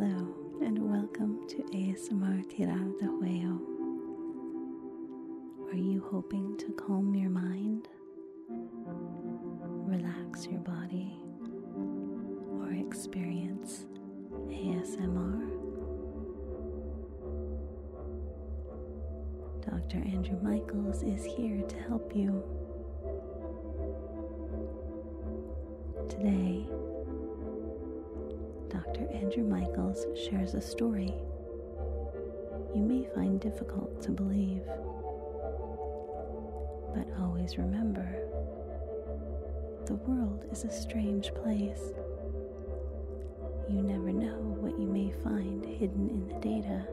Hello, and welcome to ASMR TirarADeguello. Are you hoping to calm your mind, relax your body, or experience ASMR? Dr. Andrew Michaels is here to help you. Today, Dr. Michaels shares a story you may find difficult to believe. But always remember the world is a strange place. You never know what you may find hidden in the data,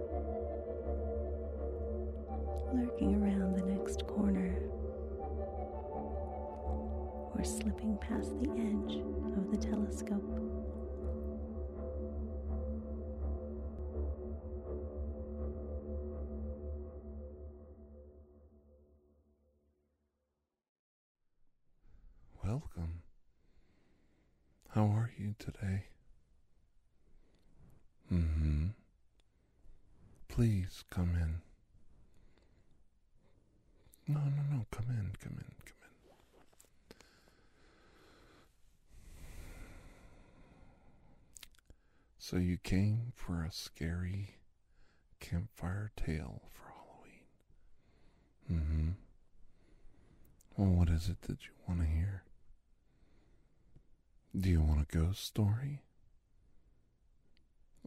lurking around the next corner, or slipping past the edge of the telescope. So you came for a scary campfire tale for Halloween. Mm hmm. Well, what is it that you want to hear? Do you want a ghost story?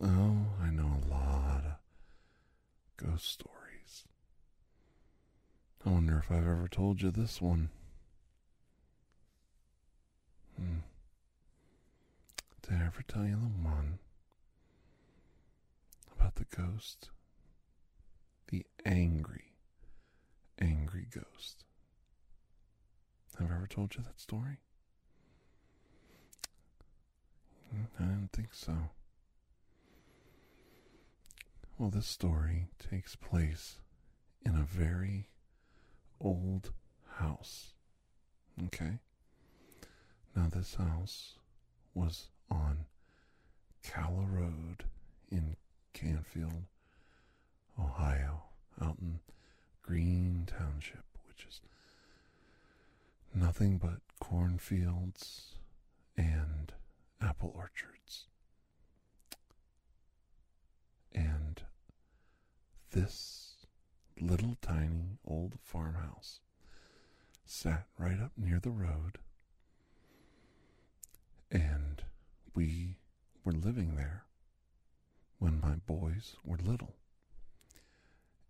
Oh, I know a lot of ghost stories. I wonder if I've ever told you this one. Hmm. Did I ever tell you the one about the ghost? The angry, angry ghost. Have I ever told you that story? I don't think so. Well, this story takes place in a very old house. Okay? Now, this house was on Calla Road in Canfield, Ohio, out in Green Township, which is nothing but cornfields and apple orchards. And this little tiny old farmhouse sat right up near the road, and we were living there when my boys were little.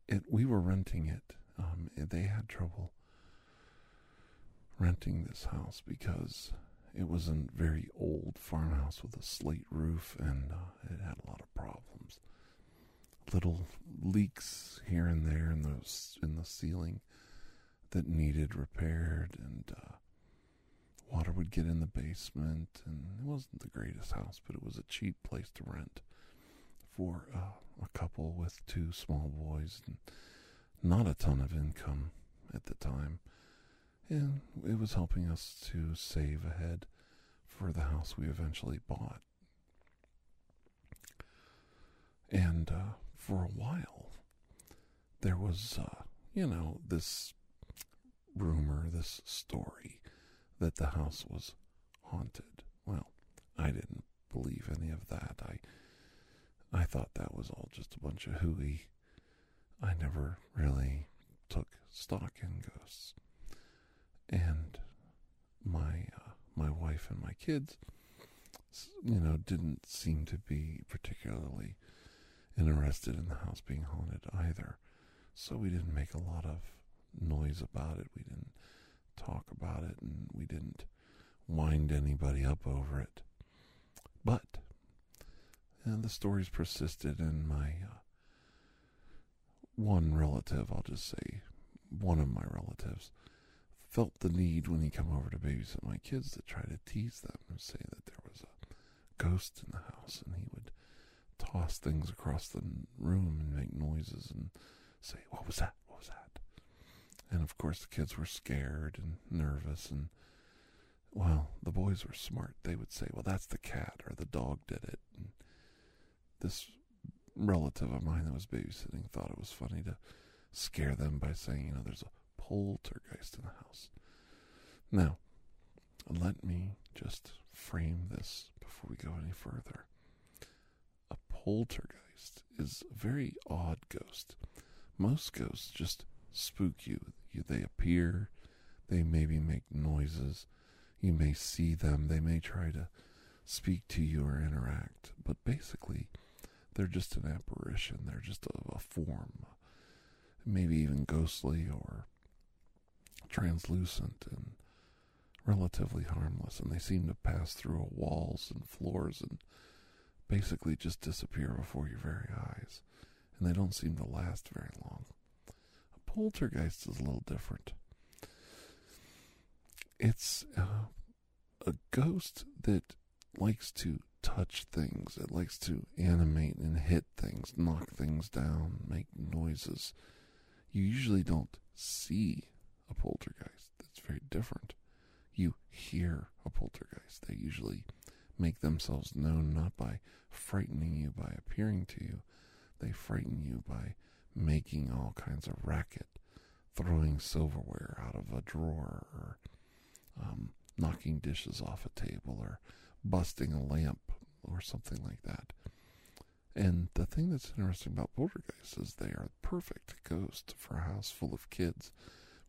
It we were renting it. Um, they had trouble renting this house because it was a very old farmhouse with a slate roof and uh, it had a lot of problems. Little leaks here and there in the in the ceiling that needed repaired, and uh, water would get in the basement. And it wasn't the greatest house, but it was a cheap place to rent for uh, a couple with two small boys and not a ton of income at the time. And it was helping us to save ahead for the house we eventually bought. And uh, for a while, there was, uh, you know, this rumor, this story that the house was haunted. Well, I didn't believe any of that. I I thought that was all just a bunch of hooey. I never really took stock in ghosts. And my uh, my wife and my kids, you know, didn't seem to be particularly interested in the house being haunted either. So we didn't make a lot of noise about it. We didn't talk about it, and we didn't wind anybody up over it. But and the stories persisted, and my uh, one relative, I'll just say, one of my relatives, felt the need when he come over to babysit my kids to try to tease them and say that there was a ghost in the house, and he would toss things across the room and make noises and say, "What was that? What was that?" And of course, the kids were scared and nervous, and well, the boys were smart. They would say, "Well, that's the cat or the dog did it." And this relative of mine that was babysitting thought it was funny to scare them by saying, you know, there's a poltergeist in the house. Now, let me just frame this before we go any further. A poltergeist is a very odd ghost. Most ghosts just spook you. they appear, they maybe make noises, you may see them, they may try to speak to you or interact, but basically, they're just an apparition. They're just a, a form, maybe even ghostly or translucent and relatively harmless. And they seem to pass through walls and floors and basically just disappear before your very eyes. And they don't seem to last very long. A poltergeist is a little different. It's uh, a ghost that likes to touch things. It likes to animate and hit things, knock things down, make noises. You usually don't see a poltergeist. That's very different. You hear a poltergeist. They usually make themselves known not by frightening you by appearing to you, they frighten you by making all kinds of racket, throwing silverware out of a drawer, or um, knocking dishes off a table, or busting a lamp or something like that. And the thing that's interesting about poltergeists is they are the perfect ghost for a house full of kids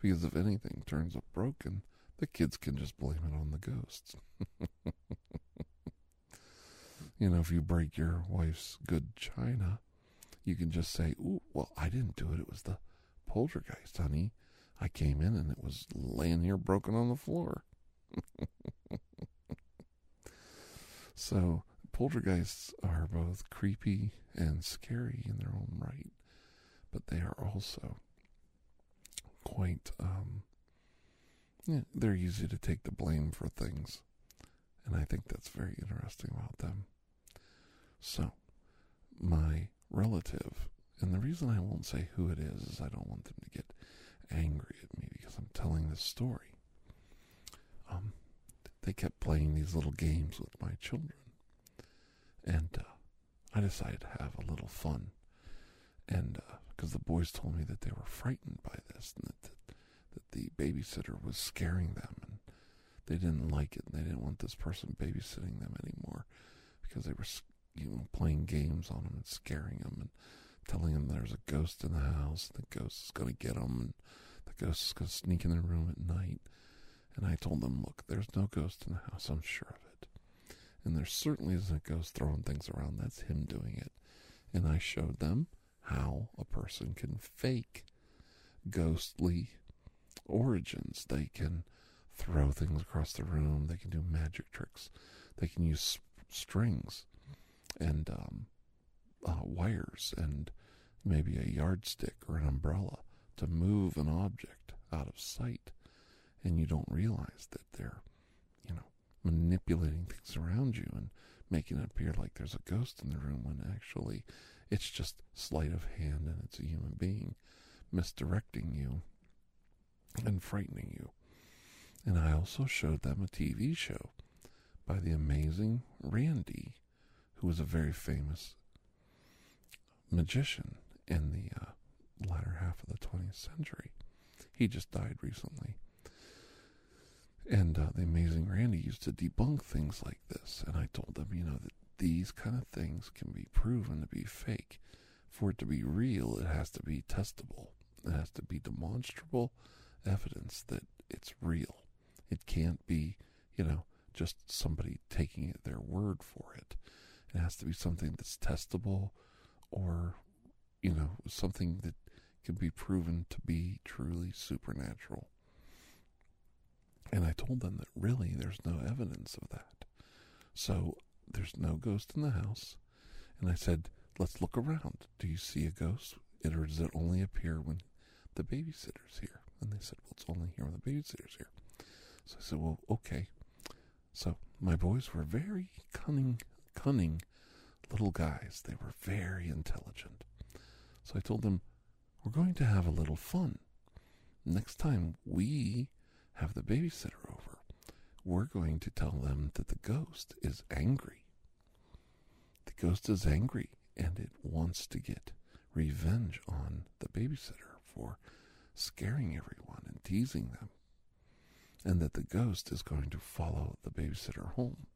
because if anything turns up broken, the kids can just blame it on the ghosts. you know, if you break your wife's good china, you can just say, Ooh, well, I didn't do it. It was the poltergeist, honey. I came in and it was laying here broken on the floor. So, poltergeists are both creepy and scary in their own right, but they are also quite, um, yeah, they're easy to take the blame for things. And I think that's very interesting about them. So, my relative, and the reason I won't say who it is is I don't want them to get angry at me because I'm telling this story. Um, they kept playing these little games with my children. And uh, I decided to have a little fun. And because uh, the boys told me that they were frightened by this and that, that, that the babysitter was scaring them and they didn't like it and they didn't want this person babysitting them anymore because they were you know playing games on them and scaring them and telling them there's a ghost in the house and the ghost is going to get them and the ghost is going to sneak in their room at night and I told them, look, there's no ghost in the house, I'm sure of it. And there certainly isn't a ghost throwing things around. That's him doing it. And I showed them how a person can fake ghostly origins. They can throw things across the room. They can do magic tricks. They can use strings and um, uh, wires and maybe a yardstick or an umbrella to move an object out of sight and you don't realize that they're, you know, manipulating things around you and making it appear like there's a ghost in the room when actually it's just sleight of hand and it's a human being misdirecting you and frightening you. And I also showed them a TV show by the amazing Randi, who was a very famous magician in the uh, latter half of the 20th century. He just died recently. And uh, the amazing Randi used to debunk things like this. And I told them, you know, that these kind of things can be proven to be fake. For it to be real, it has to be testable. It has to be demonstrable evidence that it's real. It can't be, you know, just somebody taking their word for it. It has to be something that's testable or, you know, something that can be proven to be truly supernatural. And I told them that really there's no evidence of that. So there's no ghost in the house. And I said, let's look around. Do you see a ghost? Or does it only appear when the babysitter's here? And they said, well, it's only here when the babysitter's here. So I said, well, okay. So my boys were very cunning, cunning little guys. They were very intelligent. So I told them, we're going to have a little fun. Next time we have the babysitter over, we're going to tell them that the ghost is angry. The ghost is angry and it wants to get revenge on the babysitter for scaring everyone and teasing them, and that the ghost is going to follow the babysitter home.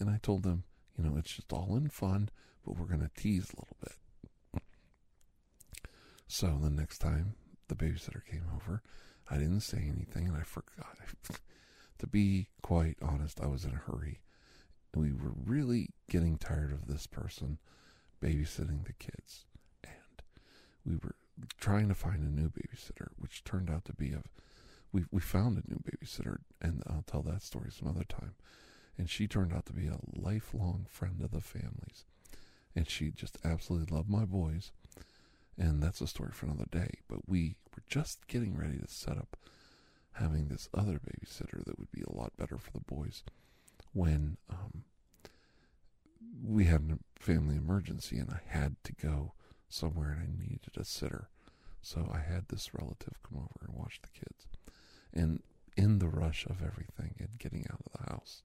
And I told them, you know, it's just all in fun, but we're going to tease a little bit. So the next time the babysitter came over, I didn't say anything and I forgot. to be quite honest, I was in a hurry. And we were really getting tired of this person babysitting the kids. And we were trying to find a new babysitter, which turned out to be a we we found a new babysitter and I'll tell that story some other time. And she turned out to be a lifelong friend of the family's. And she just absolutely loved my boys. And that's a story for another day. But we were just getting ready to set up having this other babysitter that would be a lot better for the boys when um, we had a family emergency and I had to go somewhere and I needed a sitter. So I had this relative come over and watch the kids. And in the rush of everything and getting out of the house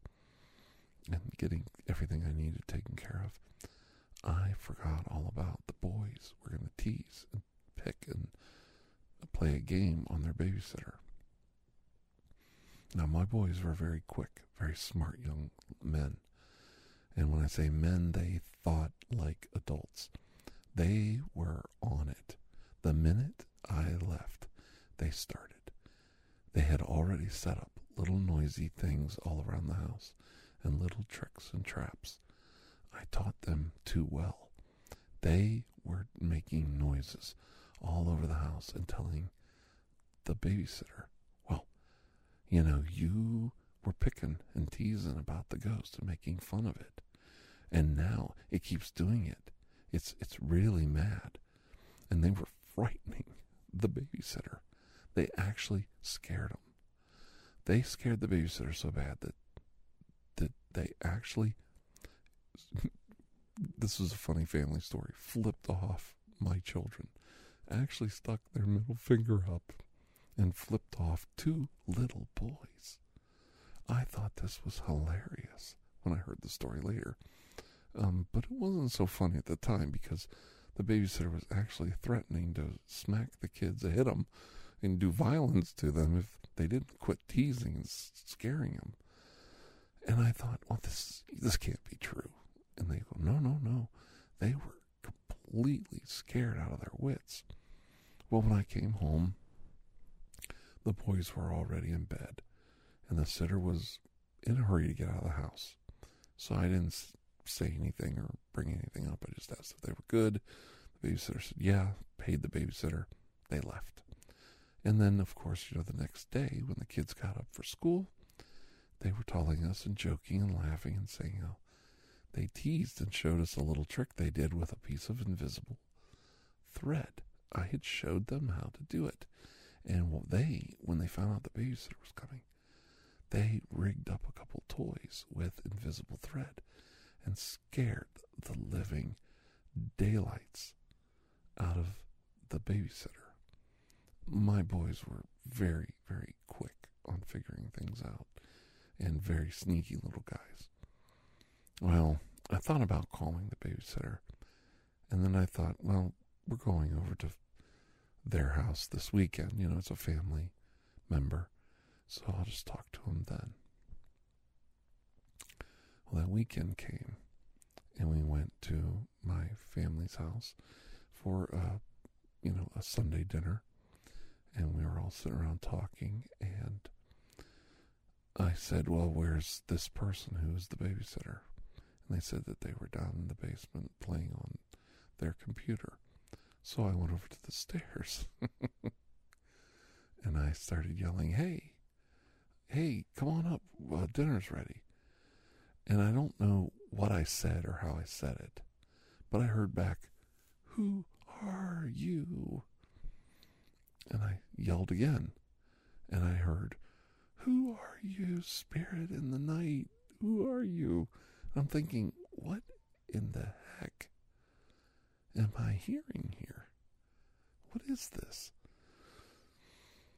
and getting everything I needed taken care of, I forgot all about the boys were going to tease and pick and play a game on their babysitter. Now, my boys were very quick, very smart young men. And when I say men, they thought like adults. They were on it. The minute I left, they started. They had already set up little noisy things all around the house and little tricks and traps. I taught them too well. They were making noises all over the house and telling the babysitter, well, you know, you were picking and teasing about the ghost and making fun of it. And now it keeps doing it. It's it's really mad. And they were frightening the babysitter. They actually scared him. They scared the babysitter so bad that that they actually this was a funny family story. Flipped off my children. Actually stuck their middle finger up and flipped off two little boys. I thought this was hilarious when I heard the story later. Um, but it wasn't so funny at the time because the babysitter was actually threatening to smack the kids, hit them, and do violence to them if they didn't quit teasing and scaring them. And I thought, well, this this can't be true. And they go, no, no, no. They were completely scared out of their wits. Well, when I came home, the boys were already in bed, and the sitter was in a hurry to get out of the house. So I didn't say anything or bring anything up. I just asked if they were good. The babysitter said, yeah, paid the babysitter. They left. And then, of course, you know, the next day they teased and showed us a little trick they did with a piece of invisible thread. I had showed them how to do it. And they, when they found out the babysitter was coming, they rigged up a couple toys with invisible thread and scared the living daylights out of the babysitter. My boys were very, very quick on figuring things out and very sneaky little guys. Well, I thought about calling the babysitter, and then I thought, well, we're going over to their house this weekend. You know, it's a family member, so I'll just talk to him then. Well, that weekend came, and we went to my family's house for a, you know, a Sunday dinner, and we were all sitting around talking, and I said, "Well, where's this person who is the babysitter?" And they said that they were down in the basement playing on their computer. So I went over to the stairs, and I started yelling, "Hey, hey, come on up! Uh, dinner's ready." And I don't know what I said or how I said it, but I heard back, Who are you? And I yelled again, and I heard, Who are you, spirit in the night? Who are you? I'm thinking, What in the heck am I hearing here? What is this?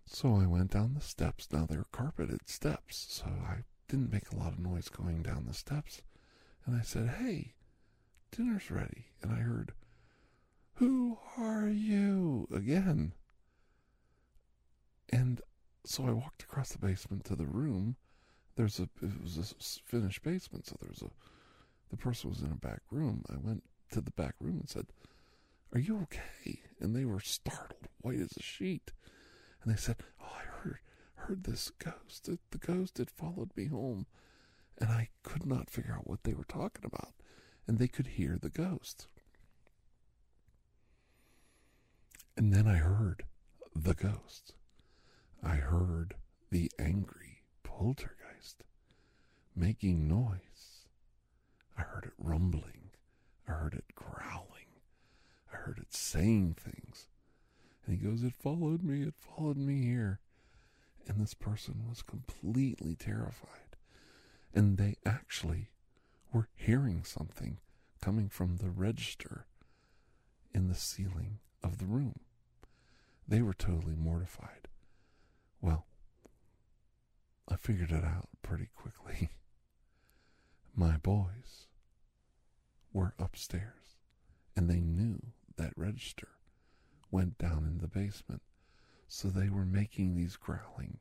So I went down the steps. Now they're carpeted steps, so I didn't make a lot of noise going down the steps. And I said, Hey, dinner's ready. And I heard, Who are you? again. And so I walked across the basement to the room. There's a, it was a finished basement, so there was a, the person was in a back room. I went to the back room and said, Are you okay? And they were startled, white as a sheet. And they said, Oh, I heard, heard this ghost. The, the ghost had followed me home. And I could not figure out what they were talking about. And they could hear the ghost. And then I heard the ghost. I heard the angry poltergeist making noise. I heard it rumbling. I heard it growling. I heard it saying things. And he goes, It followed me. It followed me here. And this person was completely terrified. And they actually were hearing something coming from the register in the ceiling of the room. They were totally mortified. Well, I figured it out pretty quickly. My boys were upstairs, and they knew that register went down in the basement, so they were making these growling,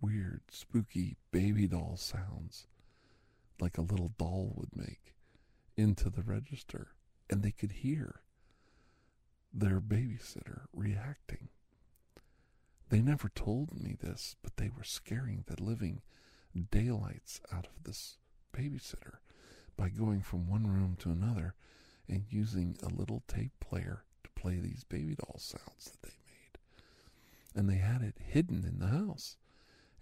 weird, spooky baby doll sounds like a little doll would make into the register, and they could hear their babysitter reacting. They never told me this, but they were scaring the living daylights out of this babysitter by going from one room to another and using a little tape player to play these baby doll sounds that they made. And they had it hidden in the house.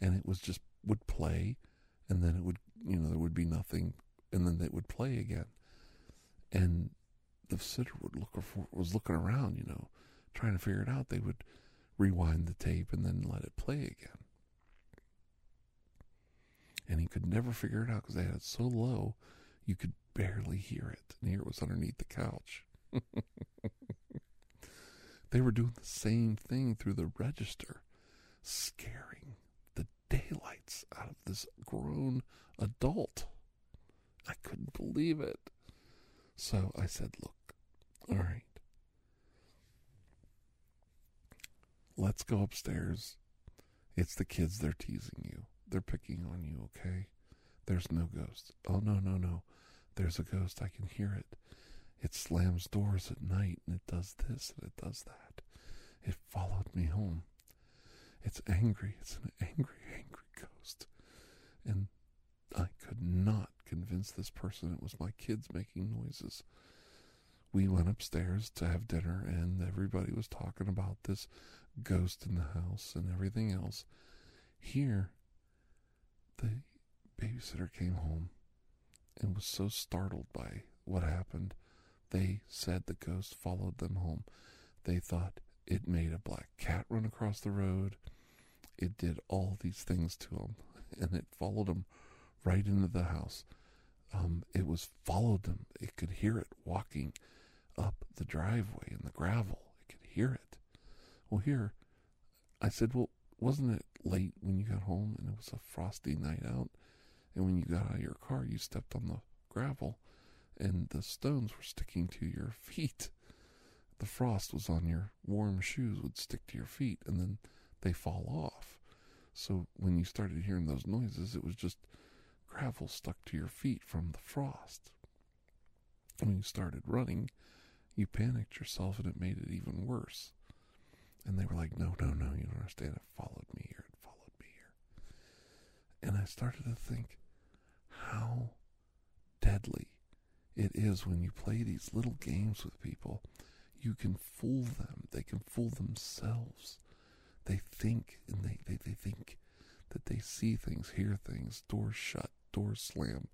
And it was just would play and then it would you know, there would be nothing and then it would play again. And the sitter would look for, was looking around, you know, trying to figure it out. They would rewind the tape and then let it play again. And he could never figure it out because they had it so low you could barely hear it. And here it was underneath the couch. they were doing the same thing through the register, scaring the daylights out of this grown adult. I couldn't believe it. So I said, Look, all right, let's go upstairs. It's the kids, they're teasing you. They're picking on you, okay? There's no ghost. Oh, no, no, no. There's a ghost. I can hear it. It slams doors at night and it does this and it does that. It followed me home. It's angry. It's an angry, angry ghost. And I could not convince this person it was my kids making noises. We went upstairs to have dinner, and everybody was talking about this ghost in the house and everything else. Here, the babysitter came home and was so startled by what happened. They said the ghost followed them home. They thought it made a black cat run across the road. It did all these things to them, and it followed them right into the house. Um, it was followed them. It could hear it walking up the driveway in the gravel. It could hear it. Well, here, I said, well, wasn't it late when you got home and it was a frosty night out? And when you got out of your car, you stepped on the gravel and the stones were sticking to your feet. The frost was on your warm shoes, would stick to your feet, and then they fall off. So when you started hearing those noises, it was just gravel stuck to your feet from the frost. When you started running, you panicked yourself and it made it even worse. And they were like, no, no, no, you don't understand. It followed me here. It followed me here. And I started to think how deadly it is when you play these little games with people. You can fool them. They can fool themselves. They think and they, they, they think that they see things, hear things, doors shut, doors slam.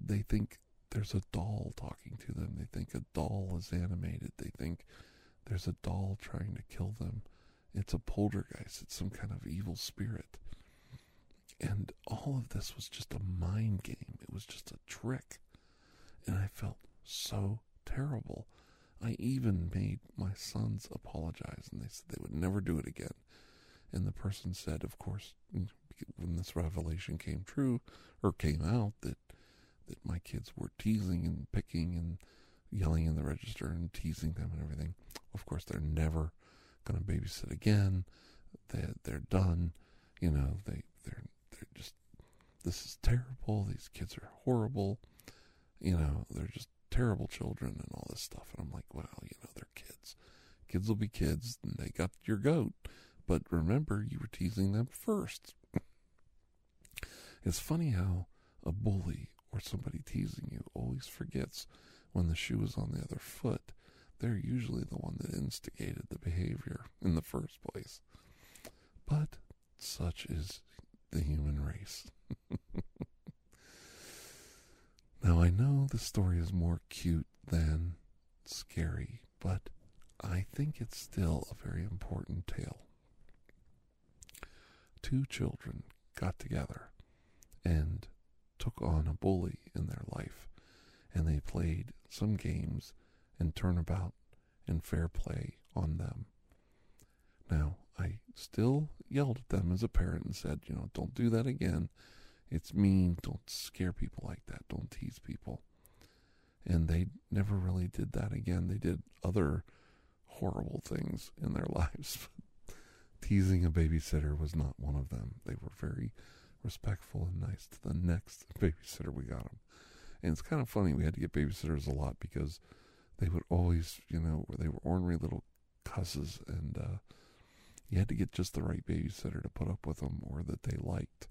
They think there's a doll talking to them. They think a doll is animated. They think there's a doll trying to kill them. It's a poltergeist. It's some kind of evil spirit. And all of this was just a mind game. It was just a trick. And I felt so terrible. I even made my sons apologize, and they said they would never do it again. And the person said, of course, when this revelation came true or came out, that that my kids were teasing and picking and yelling in the register and teasing them and everything. Of course, they're never going to babysit again. They they're done. You know, they they're they're just this is terrible. These kids are horrible. You know, they're just terrible children and all this stuff. And I'm like, well, you know, they're kids. Kids will be kids, and they got your goat. But remember, you were teasing them first. it's funny how a bully or somebody teasing you always forgets when the shoe is on the other foot. They're usually the one that instigated the behavior in the first place. But such is the human race. now, I know the story is more cute than scary, but I think it's still a very important tale. Two children got together and took on a bully in their life, and they played some games and turnabout and fair play on them. Now, I still yelled at them as a parent and said, you know, don't do that again. It's mean. Don't scare people like that. Don't tease people. And they never really did that again. They did other horrible things in their lives. Teasing a babysitter was not one of them. They were very respectful and nice to the next babysitter we got them. And it's kind of funny. We had to get babysitters a lot because they would always, you know, they were ornery little cusses, and uh, you had to get just the right babysitter to put up with them or that they liked.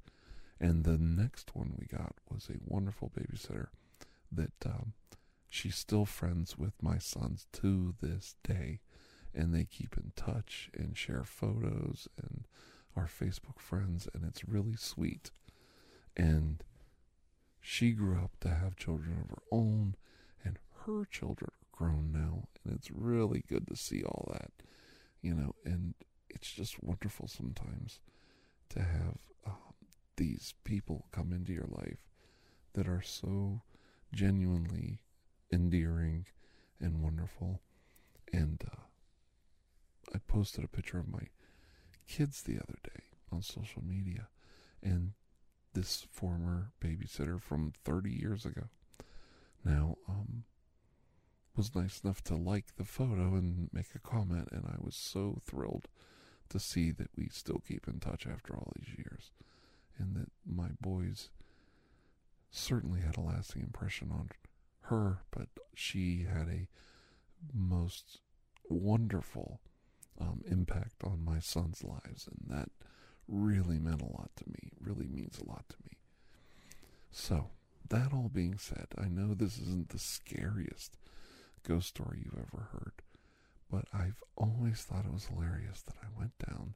And the next one we got was a wonderful babysitter that um, she's still friends with my sons to this day. And they keep in touch and share photos and are Facebook friends. And it's really sweet. And she grew up to have children of her own, and her children are grown now. And it's really good to see all that, you know. And it's just wonderful sometimes to have um, these people come into your life that are so genuinely endearing and wonderful. And uh, I posted a picture of my kids the other day on social media, and this former babysitter from 30 years ago. Now um, was nice enough to like the photo and make a comment, and I was so thrilled to see that we still keep in touch after all these years, and that my boys certainly had a lasting impression on her, but she had a most wonderful um, impact on my son's lives, and that really meant a lot to me, really means a lot to me. So, that all being said, I know this isn't the scariest ghost story you've ever heard, but I've always thought it was hilarious that I went down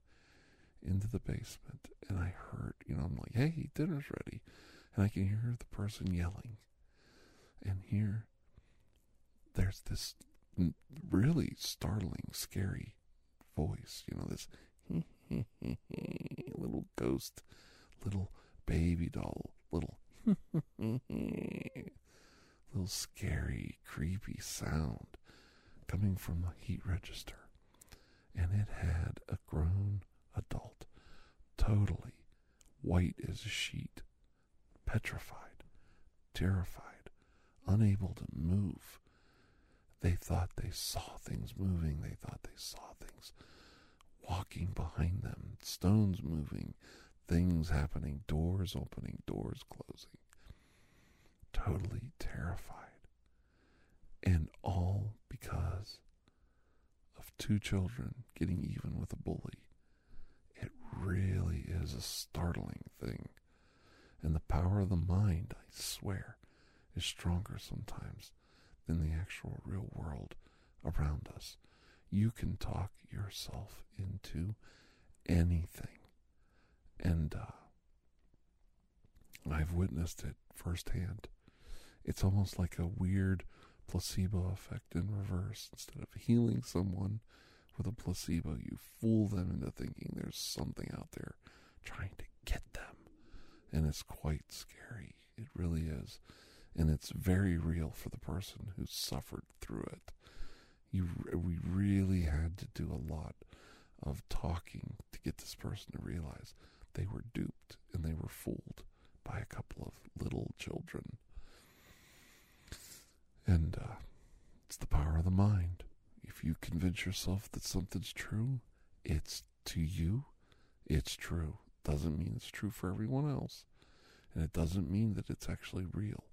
into the basement and I heard, you know, I'm like, hey, dinner's ready. And I can hear the person yelling. And here, there's this really startling, scary voice, you know, this little ghost, little baby doll, little, little scary, creepy sound coming from the heat register. And it had a grown adult, totally white as a sheet, petrified, terrified, unable to move. They thought they saw things moving. They thought they saw things walking behind them, stones moving, things happening, doors opening, doors closing. Totally terrified. And all because of two children getting even with a bully. It really is a startling thing. And the power of the mind, I swear, is stronger sometimes than the actual real world around us. You can talk yourself into anything. And uh, I've witnessed it firsthand. It's almost like a weird placebo effect in reverse. Instead of healing someone with a placebo, you fool them into thinking there's something out there trying to get them. And it's quite scary. It really is. And it's very real for the person who's suffered through it. You, we really had to do a lot of talking to get this person to realize they were duped and they were fooled by a couple of little children And uh, it's the power of the mind. If you convince yourself that something's true, it's to you, it's true. Doesn't mean it's true for everyone else. And it doesn't mean that it's actually real.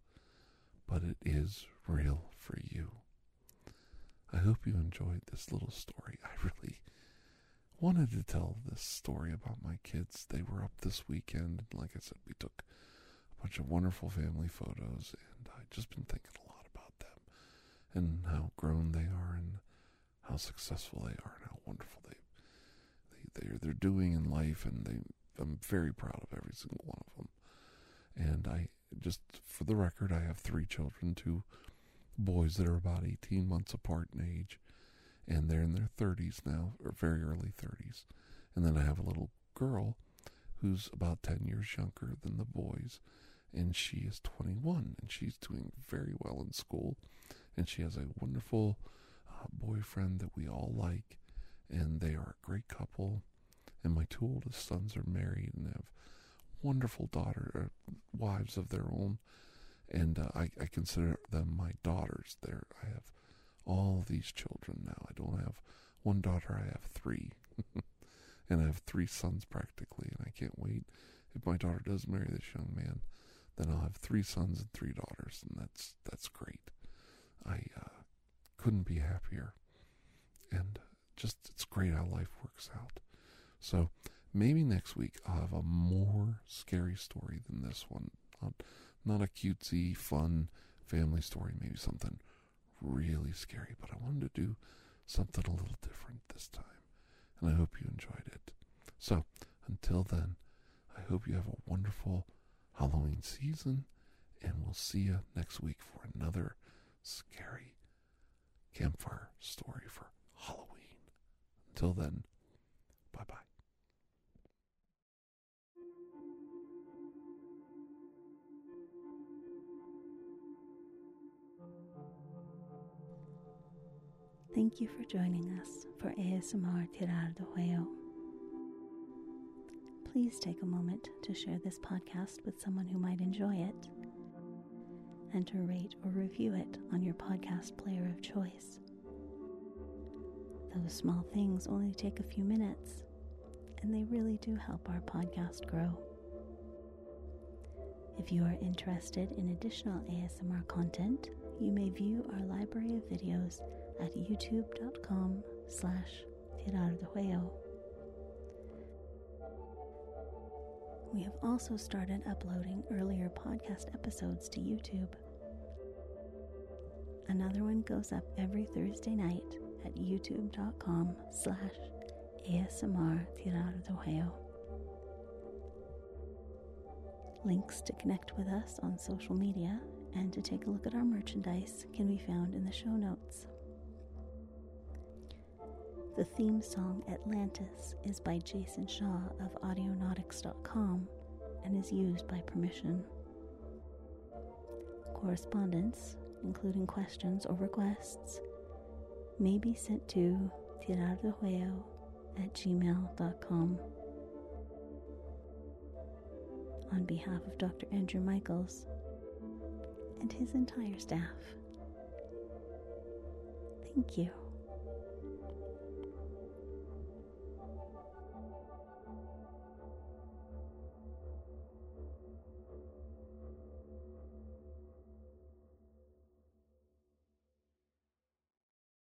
But it is real for you. I hope you enjoyed this little story. I really wanted to tell this story about my kids. They were up this weekend, and like I said, we took a bunch of wonderful family photos, and I've just been thinking a lot about them and how grown they are and how successful they are and how wonderful they they they're, they're doing in life, and they I'm very proud of every single one of them. And I just for the record, I have three children, two boys that are about 18 months apart in age and they're in their 30s now, or very early 30s. And then I have a little girl who's about 10 years younger than the boys, and she is 21, and she's doing very well in school, and she has a wonderful uh, boyfriend that we all like, and they are a great couple. And my two oldest sons are married and have wonderful daughter uh, wives of their own, and uh, I, I consider them my daughters. There, I have all these children now. I don't have one daughter, I have three. and I have three sons practically, and I can't wait. If my daughter does marry this young man, then I'll have three sons and three daughters, and that's that's great. I uh, couldn't be happier, and just it's great how life works out. So maybe next week I'll have a more scary story than this one. Not, not a cutesy, fun family story. Maybe something really scary, but I wanted to do something a little different this time. And I hope you enjoyed it. So, until then, I hope you have a wonderful Halloween season, and we'll see you next week for another scary campfire story for Halloween. Until then, bye bye. Thank you for joining us for ASMR TirarADeguello. Please take a moment to share this podcast with someone who might enjoy it and to rate or review it on your podcast player of choice. Those small things only take a few minutes, and they really do help our podcast grow. If you are interested in additional ASMR content, you may view our library of videos at youtube.com slash juego. We have also started uploading earlier podcast episodes to YouTube. Another one goes up every Thursday night at youtube.com slash ASMR Tirar. Links to connect with us on social media and to take a look at our merchandise can be found in the show notes. The theme song Atlantis is by Jason Shaw of Audionautix.com and is used by permission. Correspondence, including questions or requests, may be sent to TirarADeguello at gmail.com. On behalf of Dr. Andrew Michaels and his entire staff, thank you.